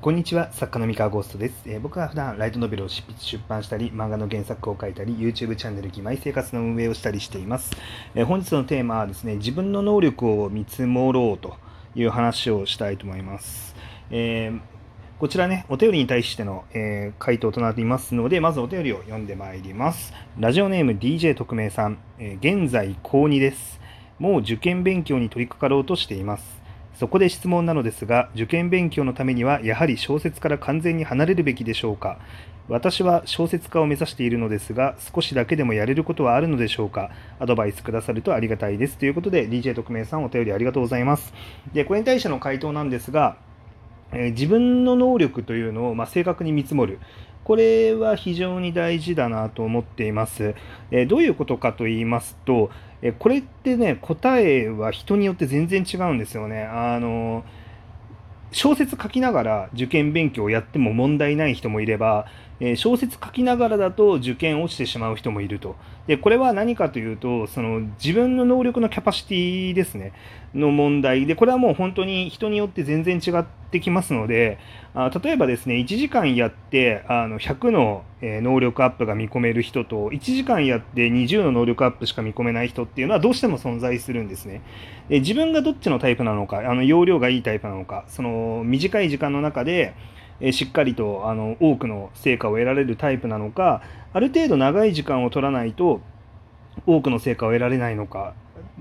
こんにちは、作家の三河ゴーストです。えー、僕は普段ライトノベルを執筆出版したり、漫画の原作を書いたり、YouTube チャンネル義妹生活の運営をしたりしています。えー、本日のテーマはですね、自分の能力を見積もろうという話をしたいと思います。えー、こちらね、お便りに対しての、え回答となっていますので、まずお便りを読んでまいります。ラジオネーム DJ 特命さん、え現在高2です。もう受験勉強に取り掛かろうとしています。そこで質問なのですが、受験勉強のためにはやはり小説から完全に離れるべきでしょうか？私は小説家を目指しているのですが、少しだけでもやれることはあるのでしょうか？アドバイスくださるとありがたいです。ということで、DJ 特命さんお便りありがとうございます。で、これに対しての回答なんですが、え、自分の能力というのを、ま、正確に見積もる。これは非常に大事だなと思っています。え、どういうことかと言いますと、えこれってね答えは人によって全然違うんですよね。あの小説書きながら受験勉強をやっても問題ない人もいれば、小説書きながらだと受験落ちてしまう人もいると。で、これは何かというと、その自分の能力のキャパシティですね、の問題で、これはもう本当に人によって全然違ってきますので、あ例えばですね、1時間やってあの100の、能力アップが見込める人と、1時間やって20の能力アップしか見込めない人っていうのはどうしても存在するんですね。で自分がどっちのタイプなのか、あの容量がいいタイプなのか、その短い時間の中で、えしっかりとあの多くの成果を得られるタイプなのかある程度長い時間を取らないと多くの成果を得られないのか、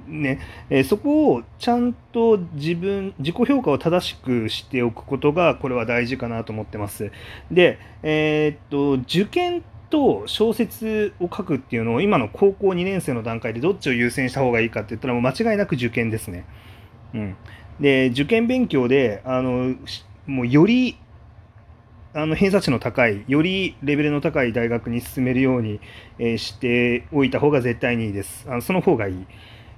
ねえそこをちゃんと自分自己評価を正しくしておくことがこれは大事かなと思ってます。で、えー、っと受験と小説を書くっていうのを今の高校2年生の段階でどっちを優先した方がいいかって言ったらもう間違いなく受験ですね。うん、で受験勉強であのもうよりあの偏差値の高い、よりレベルの高い大学に進めるように、えー、しておいた方が絶対にいいです。あのその方がいい。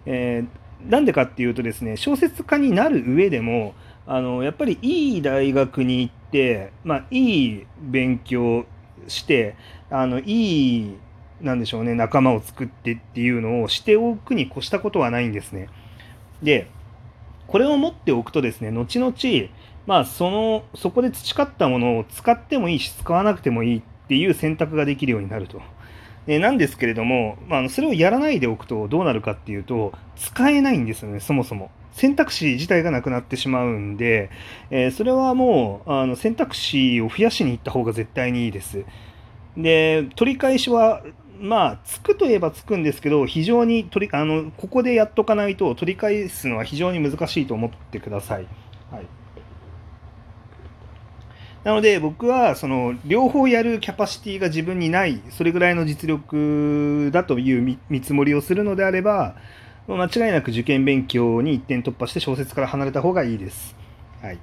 えー、なんでかっていうとですね、小説家になる上でも、あのやっぱりいい大学に行って、まあ、いい勉強して、あのいい、なんでしょうね、仲間を作ってっていうのをしておくに越したことはないんですね。で、これを持っておくとですね、後々、まあ、その、そこで培ったものを使ってもいいし、使わなくてもいいっていう選択ができるようになると。えなんですけれども、まあ、それをやらないでおくとどうなるかっていうと、使えないんですよね、そもそも。選択肢自体がなくなってしまうんで、えー、それはもうあの選択肢を増やしに行った方が絶対にいいです。で、取り返しは、まあ、つくといえばつくんですけど、非常に取りあのここでやっとかないと取り返すのは非常に難しいと思ってください。はいなので僕はその両方やるキャパシティが自分にないそれぐらいの実力だという見積もりをするのであれば間違いなく受験勉強に一点突破して小説から離れた方がいいです。はい。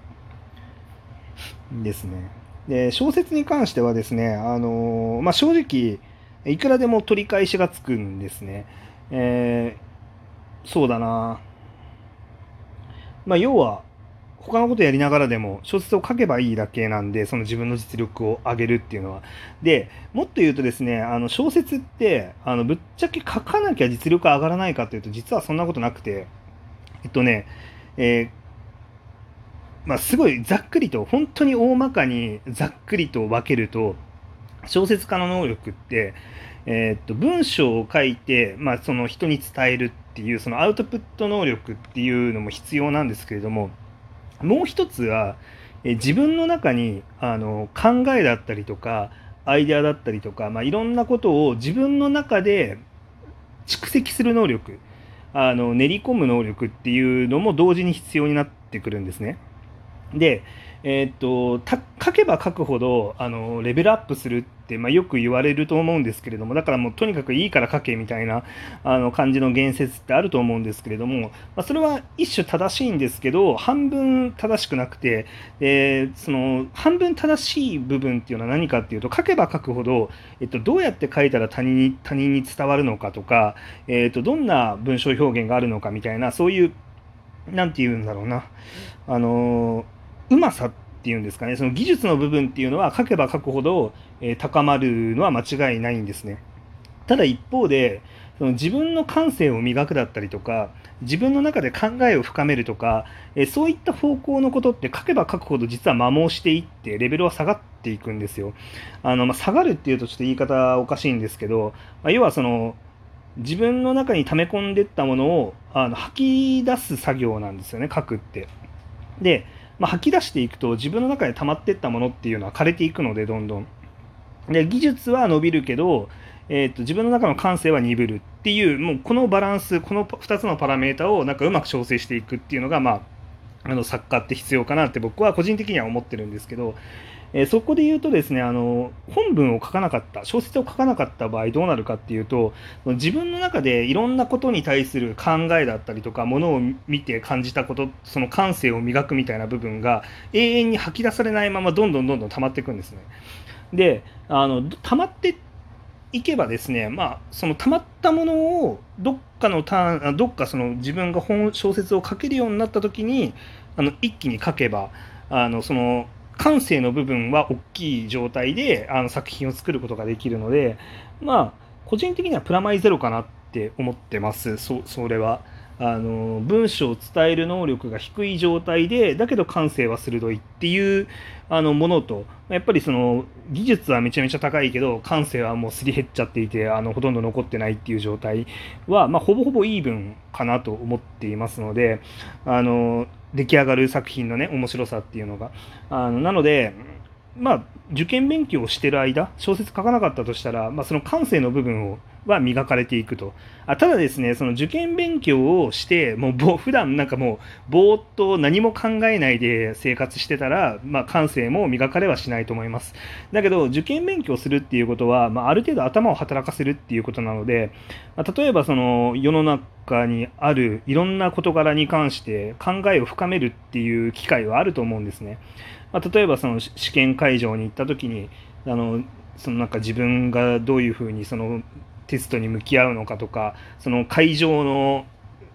ですね。で小説に関してはですね、あのまあ、正直いくらでも取り返しがつくんですね。えー、そうだな。まあ、要は他のことやりながらでも小説を書けばいいだけなんでその自分の実力を上げるっていうのは。でもっと言うとですねあの小説ってあのぶっちゃけ書かなきゃ実力上がらないかというと実はそんなことなくて。えっとねえーまあ、すごいざっくりと本当に大まかにざっくりと分けると小説家の能力って、えー、っと文章を書いて、まあ、その人に伝えるっていうそのアウトプット能力っていうのも必要なんですけれどももう一つは、え自分の中にあの考えだったりとかアイデアだったりとか、まあ、いろんなことを自分の中で蓄積する能力あの練り込む能力っていうのも同時に必要になってくるんですね。で、えー、っと書けば書くほどあのレベルアップするって、まあ、よく言われると思うんですけれどもだからもうとにかくいいから書けみたいなあの感じの言説ってあると思うんですけれども、まあ、それは一種正しいんですけど半分正しくなくて、えー、その半分正しい部分っていうのは何かっていうと書けば書くほど、えっと、どうやって書いたら他人に他人に伝わるのかとか、えっと、どんな文章表現があるのかみたいなそういう何て言うんだろうな。あのうまさっていうんですかねその技術の部分っていうのは書けば書くほど、えー、高まるのは間違いないんですね。ただ一方でその自分の感性を磨くだったりとか、自分の中で考えを深めるとか、えそういった方向のことって書けば書くほど実は摩耗していってレベルは下がっていくんですよ。あのまあ、下がるっていうとちょっと言い方おかしいんですけど、まあ、要はその自分の中に溜め込んでったものをあの吐き出す作業なんですよね書くって。で、まあ、吐き出していくと自分の中で溜まってったものっていうのは枯れていくのでどんどん。で技術は伸びるけどえーと、自分の中の感性は鈍るっていうもうこのバランスこの2つのパラメータをなんかうまく調整していくっていうのが、まあ、あの作家って必要かなって僕は個人的には思ってるんですけど、えー、そこで言うとですねあの本文を書かなかった小説を書かなかった場合どうなるかっていうと自分の中でいろんなことに対する考えだったりとかものを見て感じたことその感性を磨くみたいな部分が永遠に吐き出されないままどんどんどんどん溜まっていくんですね。であの溜まっていけばですね、まあ、そのたまったものをどっかのターンどっかその自分が本小説を書けるようになった時にあの一気に書けばあのその感性の部分は大きい状態であの作品を作ることができるのでまあ個人的にはプラマイゼロかなって思ってますそれは。あの文章を伝える能力が低い状態でだけど感性は鋭いっていうあのものとやっぱりその技術はめちゃめちゃ高いけど感性はもうすり減っちゃっていてあのほとんど残ってないっていう状態は、まあ、ほぼほぼイーブンかなと思っていますのであの出来上がる作品のね面白さっていうのが。あのなのでまあ受験勉強をしてる間小説書かなかったとしたら、まあ、その感性の部分をは磨かれていくと。あただですね、その受験勉強をして、もう普段なんかもう、ぼーっと何も考えないで生活してたら、まあ、感性も磨かれはしないと思います。だけど、受験勉強するっていうことは、まあ、ある程度頭を働かせるっていうことなので、まあ、例えばその世の中にあるいろんな事柄に関して考えを深めるっていう機会はあると思うんですね。まあ、例えばその試験会場に行った時に、あのそのなんか自分がどういうふうにそのテストに向き合うのかとかその会場の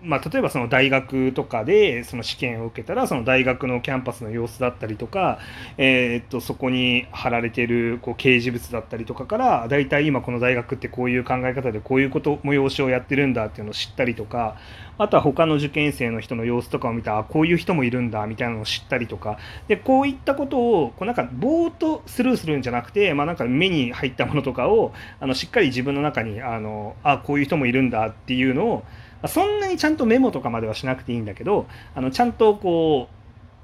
まあ、例えばその大学とかでその試験を受けたらその大学のキャンパスの様子だったりとか、えー、っとそこに貼られてるこう掲示物だったりとかから大体今この大学ってこういう考え方でこういうこと催しをやってるんだっていうのを知ったりとかあとは他の受験生の人の様子とかを見たあこういう人もいるんだみたいなのを知ったりとか。でこういったことをこうなんかぼーっとスルーするんじゃなくて、まあ、なんか目に入ったものとかをあのしっかり自分の中にあのあこういう人もいるんだっていうのをそんなにちゃんとメモとかまではしなくていいんだけどあのちゃんとこ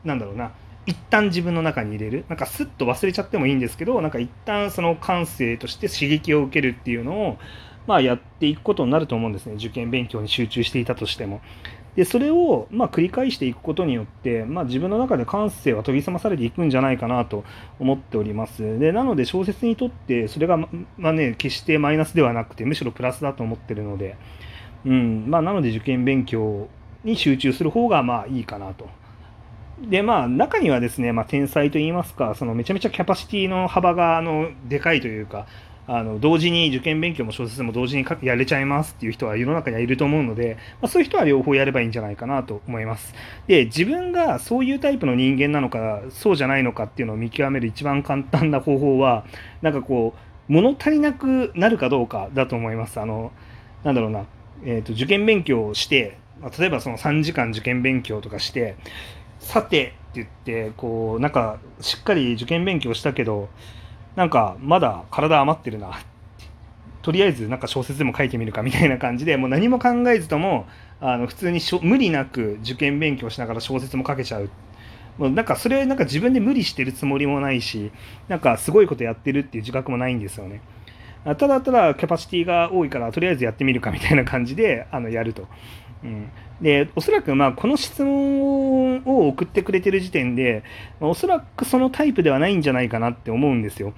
うなんだろうな一旦自分の中に入れるなんかスッと忘れちゃってもいいんですけどなんか一旦その感性として刺激を受けるっていうのをまあやっていくことになると思うんですね受験勉強に集中していたとしても。でそれをまあ繰り返していくことによって、まあ、自分の中で感性は研ぎ澄まされていくんじゃないかなと思っております。でなので小説にとってそれが、まあね、決してマイナスではなくてむしろプラスだと思ってるので。うんまあ、なので受験勉強に集中する方がまあいいかなと。でまあ中にはですね、まあ、天才といいますかそのめちゃめちゃキャパシティの幅があのでかいというかあの同時に受験勉強も小説も同時にやれちゃいますっていう人は世の中にはいると思うので、まあ、そういう人は両方やればいいんじゃないかなと思います。で自分がそういうタイプの人間なのかそうじゃないのかっていうのを見極める一番簡単な方法はなんかこう物足りなくなるかどうかだと思います。あのなんだろうなえーと、受験勉強をして、まあ、例えばその3時間受験勉強とかしてさてって言ってこうなんかしっかり受験勉強したけどなんかまだ体余ってるなとりあえずなんか小説でも書いてみるかみたいな感じでもう何も考えずともあの普通にしょ無理なく受験勉強しながら小説も書けちゃうもうなんかそれなんか自分で無理してるつもりもないしなんかすごいことやってるっていう自覚もないんですよね。ただただキャパシティが多いからとりあえずやってみるかみたいな感じであのやると。うん、でおそらくまあこの質問を送ってくれてる時点でおそらくそのタイプではないんじゃないかなって思うんですよ。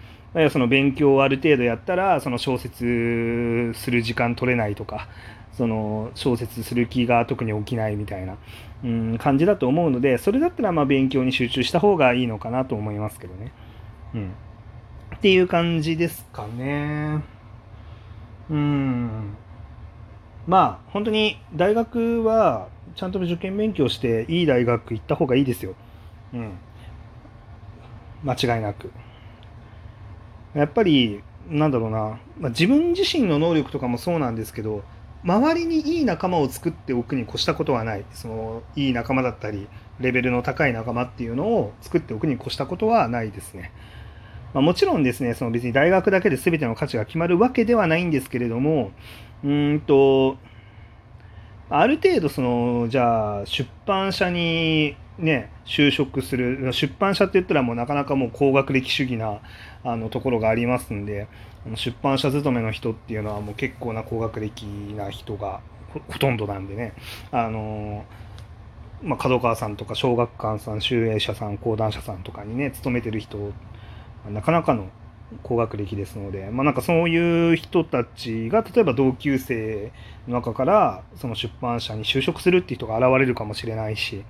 その勉強をある程度やったらその小説する時間取れないとかその小説する気が特に起きないみたいな、うん、感じだと思うのでそれだったらまあ勉強に集中した方がいいのかなと思いますけどね。うんっていう感じですかね。うん。まあ、本当に大学はちゃんと受験勉強していい大学行った方がいいですよ。うん。間違いなく。やっぱり、なんだろうな、まあ、自分自身の能力とかもそうなんですけど、周りにいい仲間を作っておくに越したことはないそのいい仲間だったりレベルの高い仲間っていうのを作っておくに越したことはないですね。まあ、もちろんですねその別に大学だけで全ての価値が決まるわけではないんですけれどもうんとある程度そのじゃあ出版社にね就職する出版社って言ったらもうなかなかもう高学歴主義なあのところがありますんで出版社勤めの人っていうのはもう結構な高学歴な人がほとんどなんでねあのまあ、角川さんとか小学館さん集英社さん講談社さんとかにね勤めてる人なかなかの高学歴ですので、まあ、なんかそういう人たちが例えば同級生の中からその出版社に就職するっていう人が現れるかもしれないし、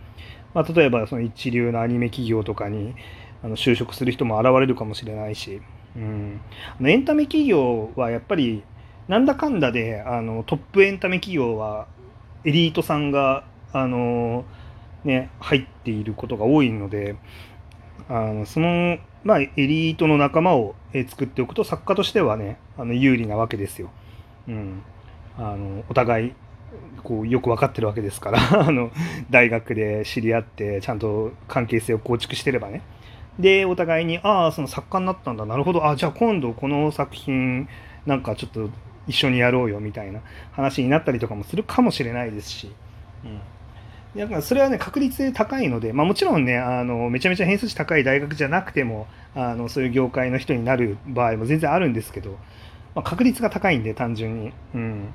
まあ、例えばその一流のアニメ企業とかにあの就職する人も現れるかもしれないし、うん、エンタメ企業はやっぱりなんだかんだであのトップエンタメ企業はエリートさんがあの、ね、入っていることが多いのであのそのまあ、エリートの仲間を作っておくと作家としてはねあの有利なわけですよ。うん、あのお互いこうよく分かってるわけですから あの大学で知り合ってちゃんと関係性を構築してればね。でお互いにああその作家になったんだ。なるほど。あじゃあ今度この作品なんかちょっと一緒にやろうよみたいな話になったりとかもするかもしれないですし。うん。だからそれはね確率高いので、まあ、もちろんねあのめちゃめちゃ偏差値高い大学じゃなくてもあのそういう業界の人になる場合も全然あるんですけど、まあ、確率が高いんで単純に、うん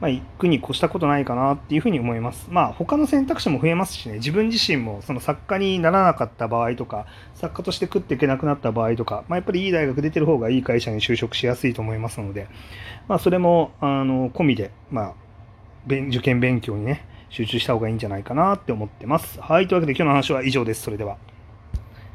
まあ、行くに越したことないかなっていうふうに思います。まあ他の選択肢も増えますしね自分自身もその作家にならなかった場合とか作家として食っていけなくなった場合とか、まあ、やっぱりいい大学出てる方がいい会社に就職しやすいと思いますので、まあ、それもあの込みで、まあ、受験勉強にね集中した方がいいんじゃないかなって思ってます。はい。というわけで今日の話は以上です。それでは。